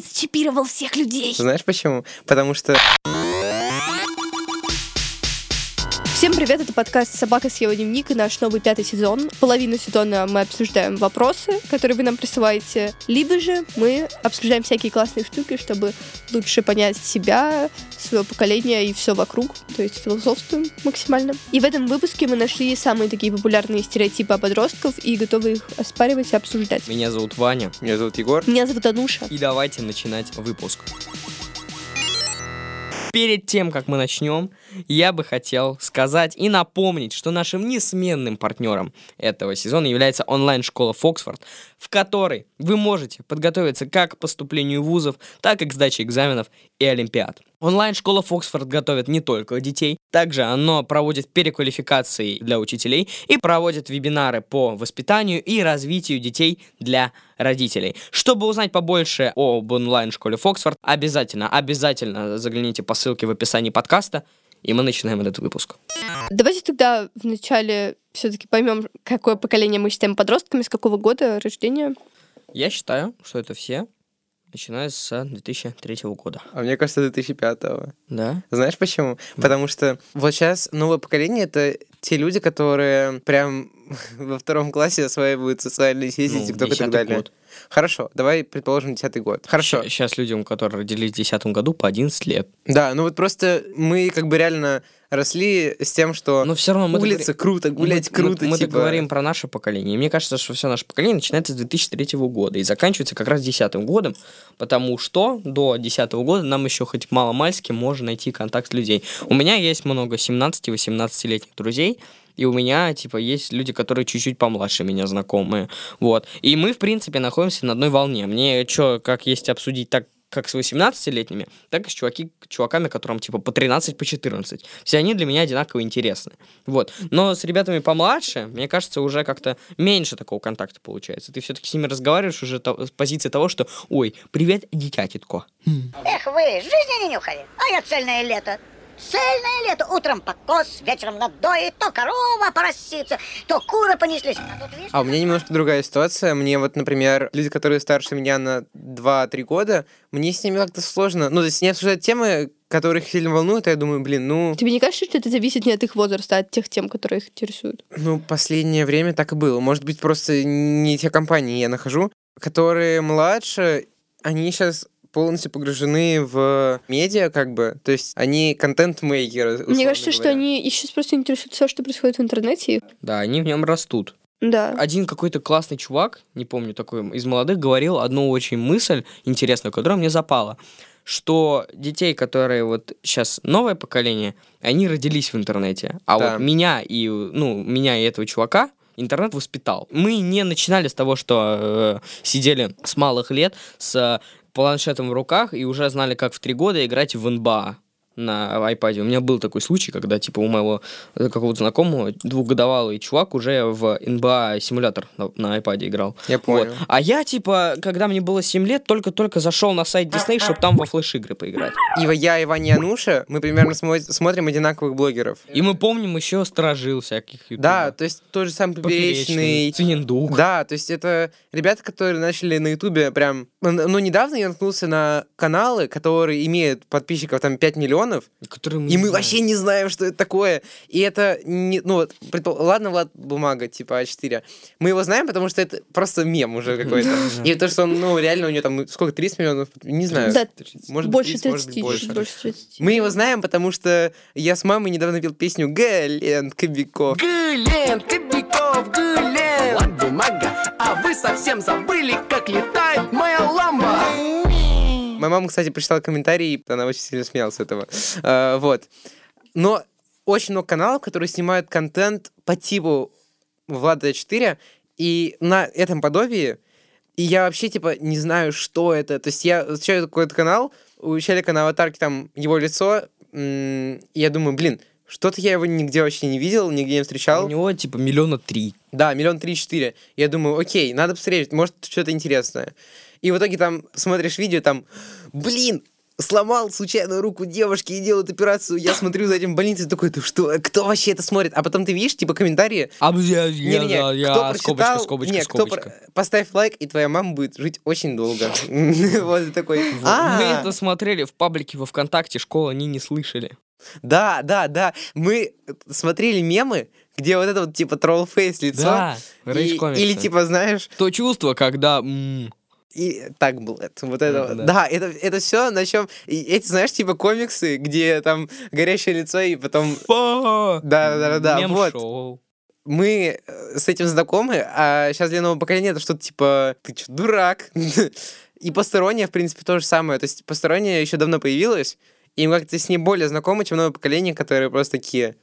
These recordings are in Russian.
блядь, счипировал всех людей. Знаешь почему? Потому что... Всем привет, это подкаст «Собака съела дневник» и наш новый пятый сезон. Половину сезона мы обсуждаем вопросы, которые вы нам присылаете, либо же мы обсуждаем всякие классные штуки, чтобы лучше понять себя, своего поколения и все вокруг, то есть философствуем максимально. И в этом выпуске мы нашли самые такие популярные стереотипы о подростков и готовы их оспаривать и обсуждать. Меня зовут Ваня. Меня зовут Егор. Меня зовут Ануша. И давайте начинать выпуск. Перед тем, как мы начнем, я бы хотел сказать и напомнить, что нашим несменным партнером этого сезона является онлайн-школа Фоксфорд, в которой вы можете подготовиться как к поступлению вузов, так и к сдаче экзаменов и олимпиад. Онлайн-школа Фоксфорд готовит не только детей, также оно проводит переквалификации для учителей и проводит вебинары по воспитанию и развитию детей для родителей. Чтобы узнать побольше об онлайн-школе Фоксфорд, обязательно, обязательно загляните по ссылке в описании подкаста, и мы начинаем этот выпуск. Давайте тогда вначале все-таки поймем, какое поколение мы считаем подростками, с какого года рождения. Я считаю, что это все, начиная с 2003 года. А мне кажется, 2005-го. Да? Знаешь почему? Потому что вот сейчас новое поколение — это те люди, которые прям во втором классе осваивают социальные сети, Ну, тикток и так 10-й далее. год. Хорошо, давай предположим 10 год. Хорошо. Сейчас людям, которые родились в 2010 году, по 11 лет. Да, ну вот просто мы как бы реально росли с тем, что Но все равно мы улица круто, гулять мы, круто, Мы, мы типа. говорим про наше поколение. И мне кажется, что все наше поколение начинается с 2003 года и заканчивается как раз 2010 годом, потому что до 2010 года нам еще хоть мало-мальски можно найти контакт людей. У меня есть много 17-18-летних друзей, и у меня, типа, есть люди, которые чуть-чуть помладше меня знакомые. Вот. И мы, в принципе, находимся на одной волне. Мне что, как есть обсудить так, как с 18-летними, так и с чуваки, чуваками, которым типа по 13, по 14. Все они для меня одинаково интересны. Вот. Но с ребятами помладше, мне кажется, уже как-то меньше такого контакта получается. Ты все-таки с ними разговариваешь уже то- с позиции того, что «Ой, привет, дитятитко». Эх вы, жизни не нюхали, а я цельное лето. Цельное лето. Утром покос, вечером надоит, то корова поросится, то куры понеслись. А тут, видишь, А у меня немножко другая ситуация. Мне вот, например, люди, которые старше меня на 2-3 года, мне с ними как-то сложно. Ну, то есть они обсуждают темы, которые их сильно волнуют, а я думаю, блин, ну, Тебе не кажется, что это зависит не от их возраста, а от тех тем, которые их интересуют? ну, последнее время так и было. Может быть, просто не те компании я нахожу, которые младше, они сейчас полностью погружены в медиа, как бы. То есть они контент-мейкеры, Мне кажется, что говоря. они их сейчас просто интересуют все, что происходит в интернете. Да, они в нем растут. Да. Один какой-то классный чувак, не помню такой, из молодых, говорил одну очень мысль интересную, которая мне запала, что детей, которые вот сейчас новое поколение, они родились в интернете, а Да. вот меня и, ну, меня и этого чувака интернет воспитал. Мы не начинали с того, что э, сидели с малых лет с планшетом в руках и уже знали, как в три года играть в НБА на iPad. У меня был такой случай, когда, типа, у моего какого-то знакомого двухгодовалый чувак уже в NBA симулятор на, на iPad играл. Я понял. Вот. А я, типа, когда мне было 7 лет, только-только зашел на сайт Disney, чтобы там во флеш-игры поиграть. Ива, я, и Ваня, и Ануша, мы примерно смо- смотрим одинаковых блогеров. И мы помним еще сторожил всяких Да, ютуберов. то есть тот же самый Поперечный. Цинендук. Да, то есть это ребята, которые начали на Ютубе прям... Ну, недавно я наткнулся на каналы, которые имеют подписчиков там 5 миллионов, Которые мы и мы знаем. вообще не знаем, что это такое. И это не... Ну, вот, предпол- ладно, Влад Бумага, типа А4. Мы его знаем, потому что это просто мем уже какой-то. И то, что он, ну, реально у него там, сколько, 30 миллионов? Не знаю. Да, Может быть, больше 30, может быть, 30, больше. больше 30. Мы его знаем, потому что я с мамой недавно пел песню «Гэлен Кобяков». Гылен, Кобяков, Гылен Влад бумага, а вы совсем забыли, как летает моя Моя мама, кстати, прочитала комментарий, и она очень сильно смеялась с этого. А, вот. Но очень много каналов, которые снимают контент по типу Влада 4, и на этом подобии, и я вообще, типа, не знаю, что это. То есть я встречаю какой-то канал, у челика на аватарке там его лицо, и я думаю, блин, что-то я его нигде вообще не видел, нигде не встречал. У него, типа, миллиона три. Да, миллион три-четыре. Я думаю, окей, надо посмотреть, может, что-то интересное. И в итоге там смотришь видео, там, блин, сломал случайно руку девушки и делают операцию. Я смотрю за этим в больнице, такой, ты что, кто вообще это смотрит? А потом ты видишь, типа, комментарии, А я, я, кто я, прочитал, скобочка, скобочка, не, кто скобочка. про- поставь лайк, и твоя мама будет жить очень долго. Вот такой, Мы а, это смотрели в паблике во ВКонтакте, школа, они не слышали. да, да, да, мы смотрели мемы, где вот это вот, типа, тролл-фейс лицо, Да, и- или, типа, знаешь, То чувство, когда... И так было. Вот это, Да, да. это, это все, на чем... Эти, знаешь, типа комиксы, где там горящее лицо, и потом... Фа! Да, да, да, да, вот. Мы э, с этим знакомы, а сейчас для нового поколения это что-то типа «ты что, дурак?» И посторонняя, в принципе, то же самое. То есть посторонняя еще давно появилась, и мы как-то с ней более знакомы, чем новое поколение, которые просто такие...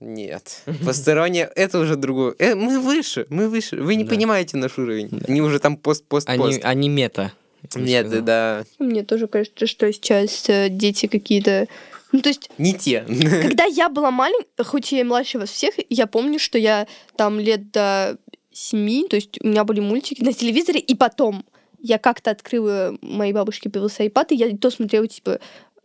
Нет, посторонняя, это уже другое. Э, мы выше, мы выше. Вы не Да. понимаете наш уровень. Они уже там пост-пост-пост. Они, они мета. Нет, да, Мне тоже кажется, что сейчас э, дети какие-то... Ну, то есть, не те. когда я была маленькая, хоть я и младше вас всех, я помню, что я там лет до семи, то есть у меня были мультики на телевизоре, и потом я как-то открыла, моей бабушке появился iPad, и я то смотрела, типа,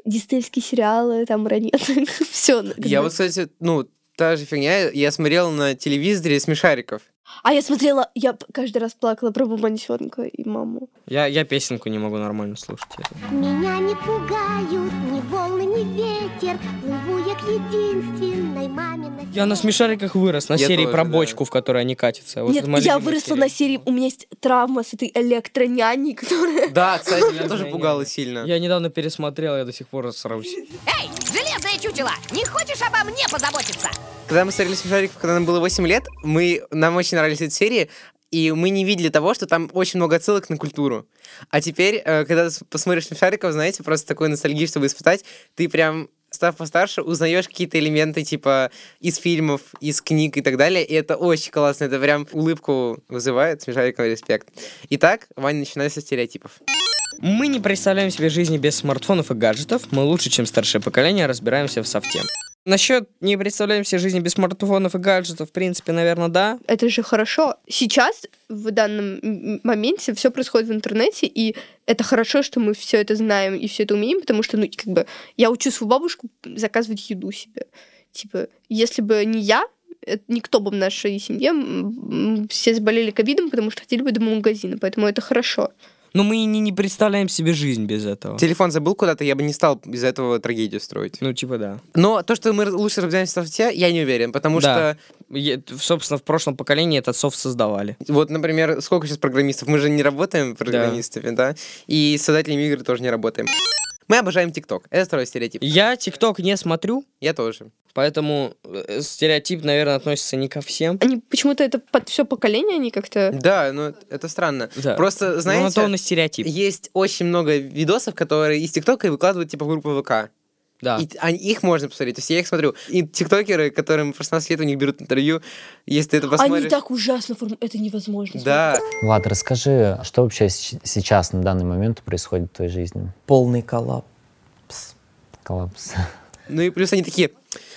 диснейские сериалы, там, ранее, все. Я вот, кстати, ну, та же фигня, я смотрел на телевизоре смешариков. А я смотрела, я каждый раз плакала про бубончонка и маму. Я, я песенку не могу нормально слушать. Меня не пугают ни волны, ни ветер. Плыву я к единственной маме на Я на смешариках вырос, на Я серии тоже, про да. бочку, в которой они катятся. Вот Нет, я выросла на серии, у меня есть травма с этой электроняней, которая... Да, кстати, меня тоже пугало сильно. Я недавно пересмотрел, я до сих пор сражусь. Эй, железное чучело, не хочешь обо мне позаботиться? Когда мы смотрели смешариков, когда нам было 8 лет, мы, нам очень нравились эти серии, и мы не видели того, что там очень много отсылок на культуру. А теперь, э, когда с- посмотришь смешариков, знаете, просто такой ностальгии, чтобы испытать, ты прям став постарше, узнаешь какие-то элементы, типа, из фильмов, из книг и так далее, и это очень классно, это прям улыбку вызывает, смешарикам респект. Итак, Ваня, начинай со стереотипов. Мы не представляем себе жизни без смартфонов и гаджетов. Мы лучше, чем старшее поколение, разбираемся в софте. Насчет не представляем себе жизни без смартфонов и гаджетов, в принципе, наверное, да. Это же хорошо. Сейчас, в данном моменте, все происходит в интернете, и это хорошо, что мы все это знаем и все это умеем, потому что, ну, как бы, я учу свою бабушку заказывать еду себе. Типа, если бы не я, э, никто бы в нашей семье все заболели ковидом, потому что ходили бы до магазина, поэтому это хорошо. Но мы и не, не представляем себе жизнь без этого. Телефон забыл куда-то, я бы не стал из этого трагедию строить. Ну, типа, да. Но то, что мы лучше разбираемся в софте, я не уверен, потому Да. что Е- Собственно, в прошлом поколении этот софт создавали. Вот, например, сколько сейчас программистов? Мы же не работаем программистами, да? И с создателями игр тоже не работаем. Мы обожаем ТикТок. Это второй стереотип. Я ТикТок не смотрю, Я тоже. поэтому э, стереотип, наверное, относится не ко всем. Они почему-то это под все поколение, они как-то... Да, но это странно. Да. Просто, Ну, на знаете, то он и стереотип. есть очень много видосов, которые из ТикТока выкладывают типа в группу ВК. Да. И они- их можно посмотреть. То есть я их смотрю. И тиктокеры, которым в 16 лет у них берут интервью, если ты это посмотришь... Они так ужасно форм... Это невозможно. Да, Влад, расскажи, что вообще сейчас на данный момент происходит в твоей жизни? Полный коллапс. Коллапс. ну и плюс они такие...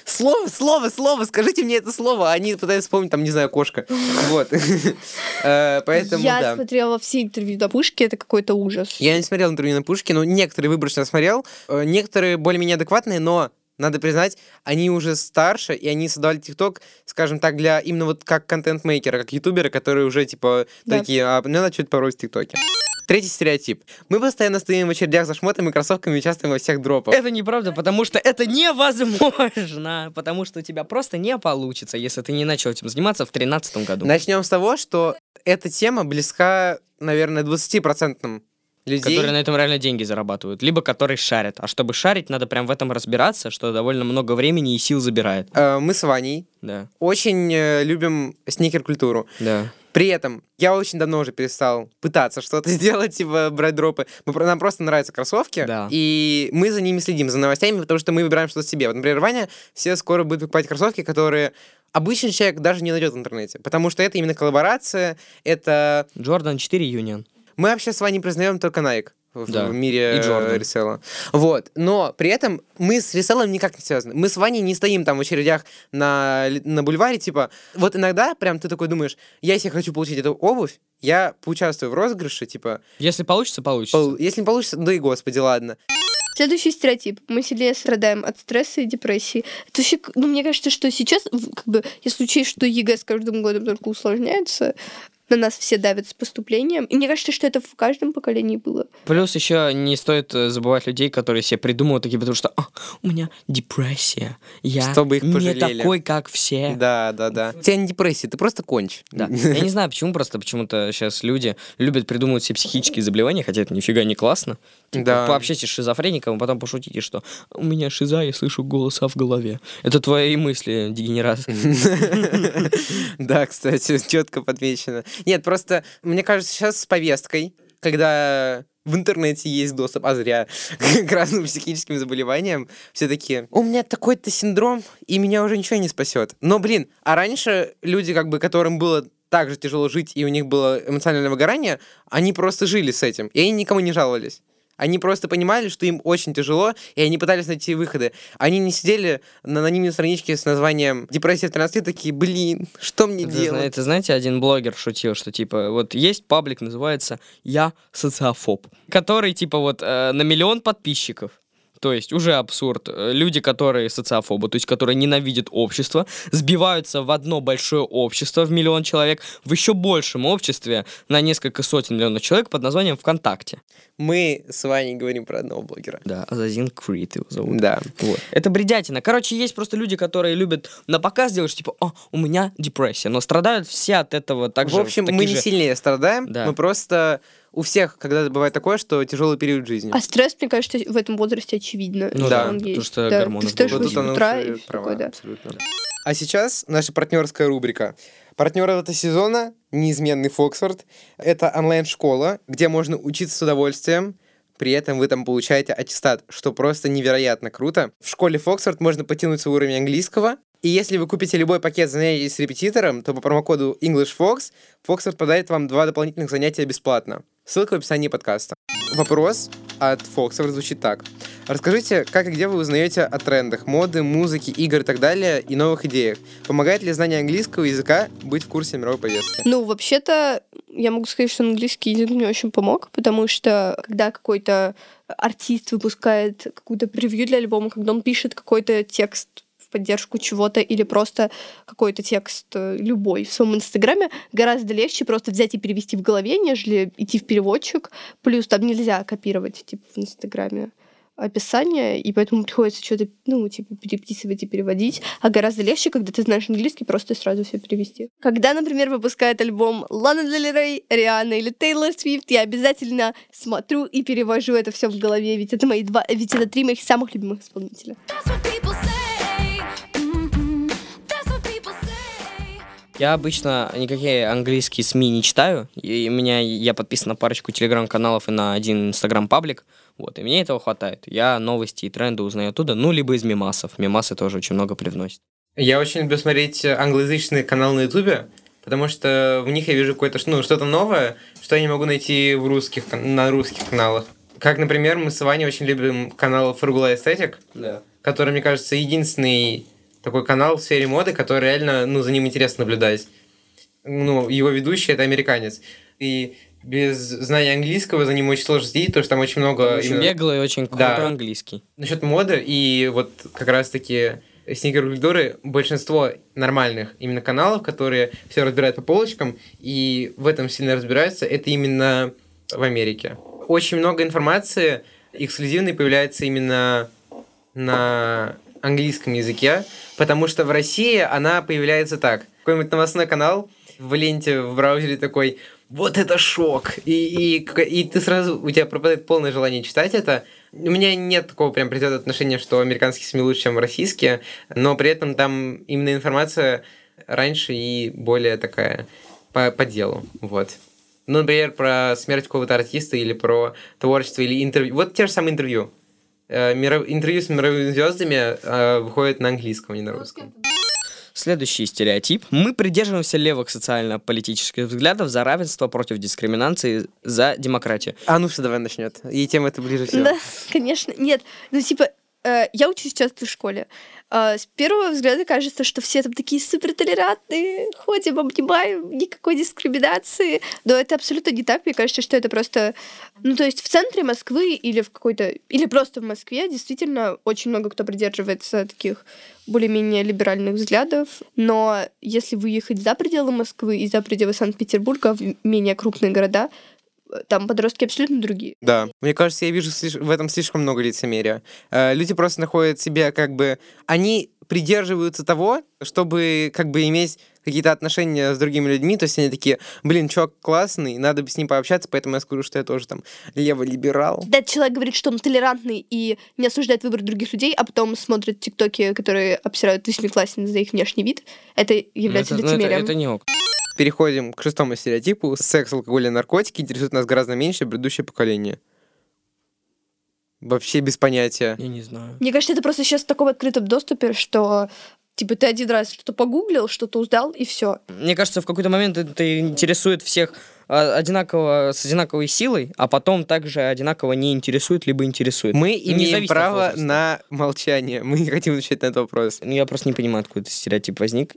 Слово, слово, слово, скажите мне это слово. А Они пытаются вспомнить, там, не знаю, кошка. Вот. Э, Поэтому, я смотрела все интервью до пушки, это какой-то ужас. Я не смотрел интервью на Пушке, но некоторые выборочно смотрел. Э, Некоторые более-менее адекватные, но надо признать, они уже старше, и они создавали ТикТок, скажем так, для именно вот как контент-мейкера, как ютубера, которые уже, типа, Да. такие, а мне надо что-то порой в ТикТоке. Третий стереотип. Мы постоянно стоим в очередях за шмотами, кроссовками и участвуем во всех дропах. Это неправда, потому что это невозможно. Потому что у тебя просто не получится, если ты не начал этим заниматься в 2013 году. Начнем с того, что эта тема близка, наверное, 20% людей. Которые на этом реально деньги зарабатывают. Либо которые шарят. А чтобы шарить, надо прям в этом разбираться, что довольно много времени и сил забирает. Э, Мы с Ваней Да. очень э, любим сникер-культуру. Да. При этом я очень давно уже перестал пытаться что-то сделать, типа брать дропы. Мы, нам просто нравятся кроссовки, Да. и мы за ними следим, за новостями, потому что мы выбираем что-то себе. Вот, например, Ваня все скоро будет покупать кроссовки, которые обычный человек даже не найдет в интернете, потому что это именно коллаборация, это... Джордан 4 Юнион. Мы вообще с Ваней признаем только Nike в Да. мире И Джордан. э, ресела. Вот. Но при этом мы с реселом никак не связаны. Мы с Ваней не стоим там в очередях на, на бульваре, типа... Вот иногда прям ты такой думаешь, я если хочу получить эту обувь, я поучаствую в розыгрыше, типа, Если получится, получится. пол- если не получится, да и господи, ладно. Следующий стереотип. Мы сильнее страдаем от стресса и депрессии. Это вообще, ну, мне кажется, что сейчас, как бы, если учесть, что ЕГЭ с каждым годом только усложняется, на нас все давят с поступлением. И мне кажется, что это в каждом поколении было. Плюс еще не стоит э, забывать людей, которые себе придумывают такие, потому что «А, у меня депрессия. Я Чтобы их не пожалели». такой, как все. Да, да, да. У тебя не депрессия, ты просто конч. Да. Я не знаю, почему, просто почему-то сейчас люди любят придумывать себе психические заболевания, хотя это нифига не классно. Типа, Да. Пообщайтесь с шизофреником, а потом пошутите, что у меня шиза, я слышу голоса в голове. Это твои мысли, дегенерат. Да, кстати, четко подмечено. Нет, просто, мне кажется, сейчас с повесткой, когда в интернете есть доступ, а зря, к разным психическим заболеваниям, все таки у меня такой-то синдром, и меня уже ничего не спасет. Но, блин, а раньше люди, как бы, которым было так же тяжело жить, и у них было эмоциональное выгорание, они просто жили с этим, и они никому не жаловались. Они просто понимали, что им очень тяжело, и они пытались найти выходы. Они не сидели на анонимной страничке с названием «Депрессия в 13 лет», такие, блин, что мне Это, делать? это, знаете, один блогер шутил, что типа вот есть паблик, называется «Я социофоб», который типа вот э, на миллион подписчиков. То есть уже абсурд. Э, Люди, которые социофобы, то есть которые ненавидят общество, сбиваются в одно большое общество в миллион человек, в еще большем обществе на несколько сотен миллионов человек под названием ВКонтакте. Мы с Ваней говорим про одного блогера. Да, Азазин Крит его зовут. Да. Вот. Это бредятина. Короче, есть просто люди, которые любят на показ делать, что типа, о, у меня депрессия, но страдают все от этого так же. в общем, мы не же- сильнее страдаем, Да. мы просто... У всех, когда бывает такое, что тяжелый период жизни. А стресс, мне кажется, в этом возрасте очевидно. Ну да, потому есть. что Да, гормоны Ты встаешь в в Вот 8 она утра и права, такое, да. абсолютно. А сейчас наша партнерская рубрика. Партнер этого сезона — неизменный Фоксфорд. Это онлайн-школа, где можно учиться с удовольствием, при этом вы там получаете аттестат, что просто невероятно круто. В школе Фоксфорд можно потянуть свой уровень английского, и если вы купите любой пакет занятий с репетитором, то по промокоду EnglishFox Фоксфорд подарит вам два дополнительных занятия бесплатно. Ссылка в описании подкаста. Вопрос от Фоксфорд звучит так. Расскажите, как и где вы узнаете о трендах, моды, музыки, игр и так далее и новых идеях? Помогает ли знание английского языка быть в курсе мировой повестки? Ну, вообще-то, я могу сказать, что английский язык мне очень помог, потому что когда какой-то артист выпускает какую-то превью для альбома, когда он пишет какой-то текст в поддержку чего-то или просто какой-то текст э, любой в своем инстаграме, гораздо легче просто взять и перевести в голове, нежели идти в переводчик. Плюс там нельзя копировать, типа, в инстаграме описание, и поэтому приходится что-то, ну, типа, переписывать и переводить. А гораздо легче, когда ты знаешь английский, просто сразу все перевести. Когда, например, выпускает альбом Лана Дель Рей, Риана или Тейлор Свифт, я обязательно смотрю и перевожу это все в голове, ведь это мои два, ведь это три моих самых любимых исполнителя. Я обычно никакие английские СМИ не читаю. И у меня я подписан на парочку телеграм-каналов и на один инстаграм-паблик. Вот, и мне этого хватает. Я новости и тренды узнаю оттуда, ну, либо из мемасов. Мемасы тоже очень много привносят. Я очень люблю смотреть англоязычные каналы на Ютубе, потому что в них я вижу какое-то, ну, что-то новое, что я не могу найти в русских, на русских каналах. Как, например, мы с Ваней очень любим канал Фургула Эстетик, Да. который, мне кажется, единственный такой канал в сфере моды, который реально, ну, за ним интересно наблюдать. Ну, его ведущий это американец. И без знания английского за ним очень сложно следить, потому что там очень много... Очень именно- беглый, очень Да. крутой английский. Насчет моды и вот как раз-таки сникер-культуры большинство нормальных именно каналов, которые все разбирают по полочкам и в этом сильно разбираются, это именно в Америке. Очень много информации эксклюзивной появляется именно на английском языке, потому что в России она появляется так. Какой-нибудь новостной канал в ленте в браузере такой вот это шок! И, и, и ты сразу, у тебя пропадает полное желание читать это. У меня нет такого прям предвзятого отношения, что американские СМИ лучше, чем российские, но при этом там именно информация раньше и более такая по, по делу. Вот. Ну, например, про смерть какого-то артиста или про творчество или интервью. Вот те же самые интервью. Э, миров- Интервью с мировыми звездами э, выходит на английском, а не на русском. Следующий стереотип. Мы придерживаемся левых социально-политических взглядов за равенство против дискриминации, за демократию. А ну что, давай начнет. Ей тема это ближе всего. Да, конечно. Нет, ну типа, я учусь в школе. А, с первого взгляда кажется, что все там такие супер толерантные, ходим, обнимаем, никакой дискриминации. Но это абсолютно не так. Мне кажется, что это просто... Ну, то есть в центре Москвы или в какой-то... Или просто в Москве действительно очень много кто придерживается таких более-менее либеральных взглядов. Но если выехать за пределы Москвы и за пределы Санкт-Петербурга в менее крупные города, э, там подростки абсолютно другие. Да. Мне кажется, я вижу в этом слишком много лицемерия. Э, Люди просто находят себя как бы... Они придерживаются того, чтобы как бы иметь какие-то отношения с другими людьми, то есть они такие, блин, чувак классный, надо бы с ним пообщаться, поэтому я скажу, что я тоже там леволиберал. Когда человек говорит, что он толерантный и не осуждает выбор других людей, а потом смотрит тиктоки, которые обсирают восьмиклассниц за их внешний вид, это является Ну, это, ну, это- лицемерием. это не ок. Переходим к шестому стереотипу. Секс, алкоголь и наркотики интересуют нас гораздо меньше, предыдущее поколение. Вообще без понятия. Я не знаю. Мне кажется, это просто сейчас в таком открытом доступе, что типа ты один раз что-то погуглил, что-то узнал, и все. Мне кажется, в какой-то момент это интересует всех а, одинаково, с одинаковой силой, а потом также одинаково не интересует, либо интересует. Мы имеем право на молчание. Мы не хотим отвечать на этот вопрос. Ну, Я просто не понимаю, откуда этот стереотип возник.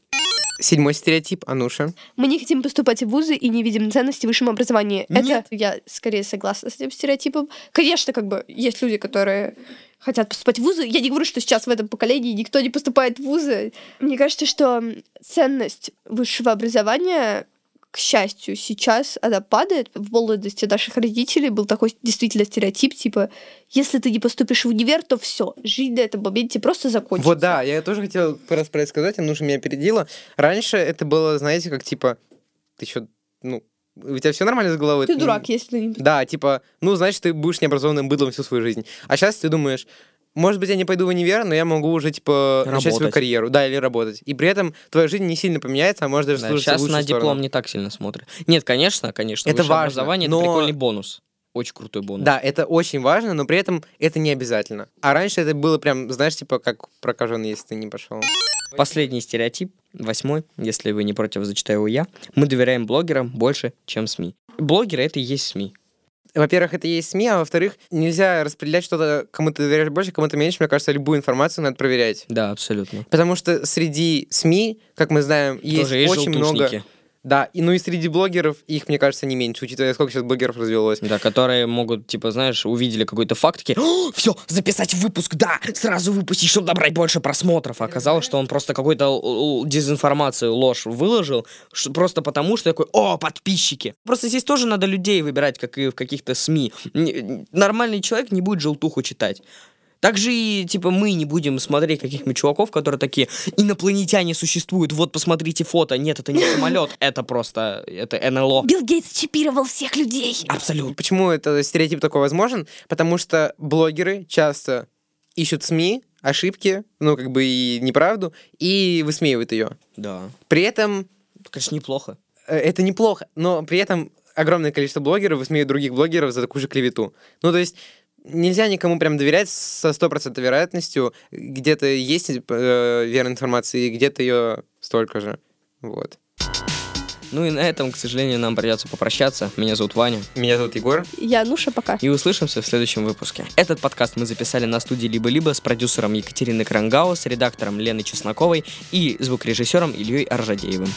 Седьмой стереотип, Ануша. Мы не хотим поступать в вузы и не видим ценности в высшем образовании. Нет. Это я скорее согласна с этим стереотипом. Конечно, как бы есть люди, которые хотят поступать в вузы. Я не говорю, что сейчас в этом поколении никто не поступает в вузы. Мне кажется, что ценность высшего образования к счастью, сейчас она падает. В молодости наших родителей был такой действительно стереотип, типа, если ты не поступишь в универ, то все, жизнь на этом моменте просто закончится. Вот да, я тоже хотел как раз про это сказать, Ануша меня опередила. Раньше это было, знаете, как типа, ты что, ну, у тебя все нормально с головой? Ты дурак, если ты не Да, типа, ну, значит, ты будешь необразованным быдлом всю свою жизнь. А сейчас ты думаешь, может быть, я не пойду в универ, но я могу уже, типа, начать свою Работать. карьеру. Да, или работать. И при этом твоя жизнь не сильно поменяется, а может даже Да, сложиться в сейчас на диплом сторону. не так сильно смотрят. Нет, конечно, конечно. Это важно, образование но- это прикольный бонус. Очень крутой бонус. Да, это очень важно, но при этом это не обязательно. А раньше это было прям, знаешь, типа, как прокаженный, если ты не пошел. Последний стереотип, восьмой, если вы не против, зачитаю его я. Мы доверяем блогерам больше, чем СМИ. Блогеры — это и есть СМИ. Во-первых, это есть СМИ, а во-вторых, нельзя распределять что-то, кому ты доверяешь больше, кому-то меньше. Мне кажется, любую информацию надо проверять. Да, абсолютно. Потому что среди СМИ, как мы знаем, есть Тоже есть очень много... Да, и ну и среди блогеров их, мне кажется, не меньше, учитывая, сколько сейчас блогеров развелось. Да, которые могут, типа, знаешь, увидели какой-то факт, такие, все, записать выпуск, да, сразу выпустить, чтобы набрать больше просмотров. А оказалось, что он просто какую-то дезинформацию, ложь выложил, просто потому, что такой, о, подписчики. Просто здесь тоже надо людей выбирать, как и в каких-то СМИ. Нормальный человек не будет желтуху читать. Также и, типа, мы не будем смотреть каких-нибудь чуваков, которые такие, инопланетяне существуют, вот посмотрите фото. Нет, это не самолет, это просто, это НЛО. Билл Гейтс чипировал всех людей. Абсолютно. Почему этот стереотип такой возможен? Потому что блогеры часто ищут СМИ, ошибки, ну, как бы и неправду, и высмеивают ее. Да. При этом Конечно, неплохо. э, это неплохо, но при этом огромное количество блогеров высмеивают других блогеров за такую же клевету. Ну, то есть нельзя никому прям доверять со стопроцентной вероятностью. Где-то есть э, верная информация, и где-то ее столько же. Вот. Ну и на этом, к сожалению, нам придется попрощаться. Меня зовут Ваня. Меня зовут Егор. Я Нуша, пока. И услышимся в следующем выпуске. Этот подкаст мы записали на студии «Либо-либо» с продюсером Екатериной Крангау, с редактором Леной Чесноковой и звукорежиссером Ильей Аржадеевым.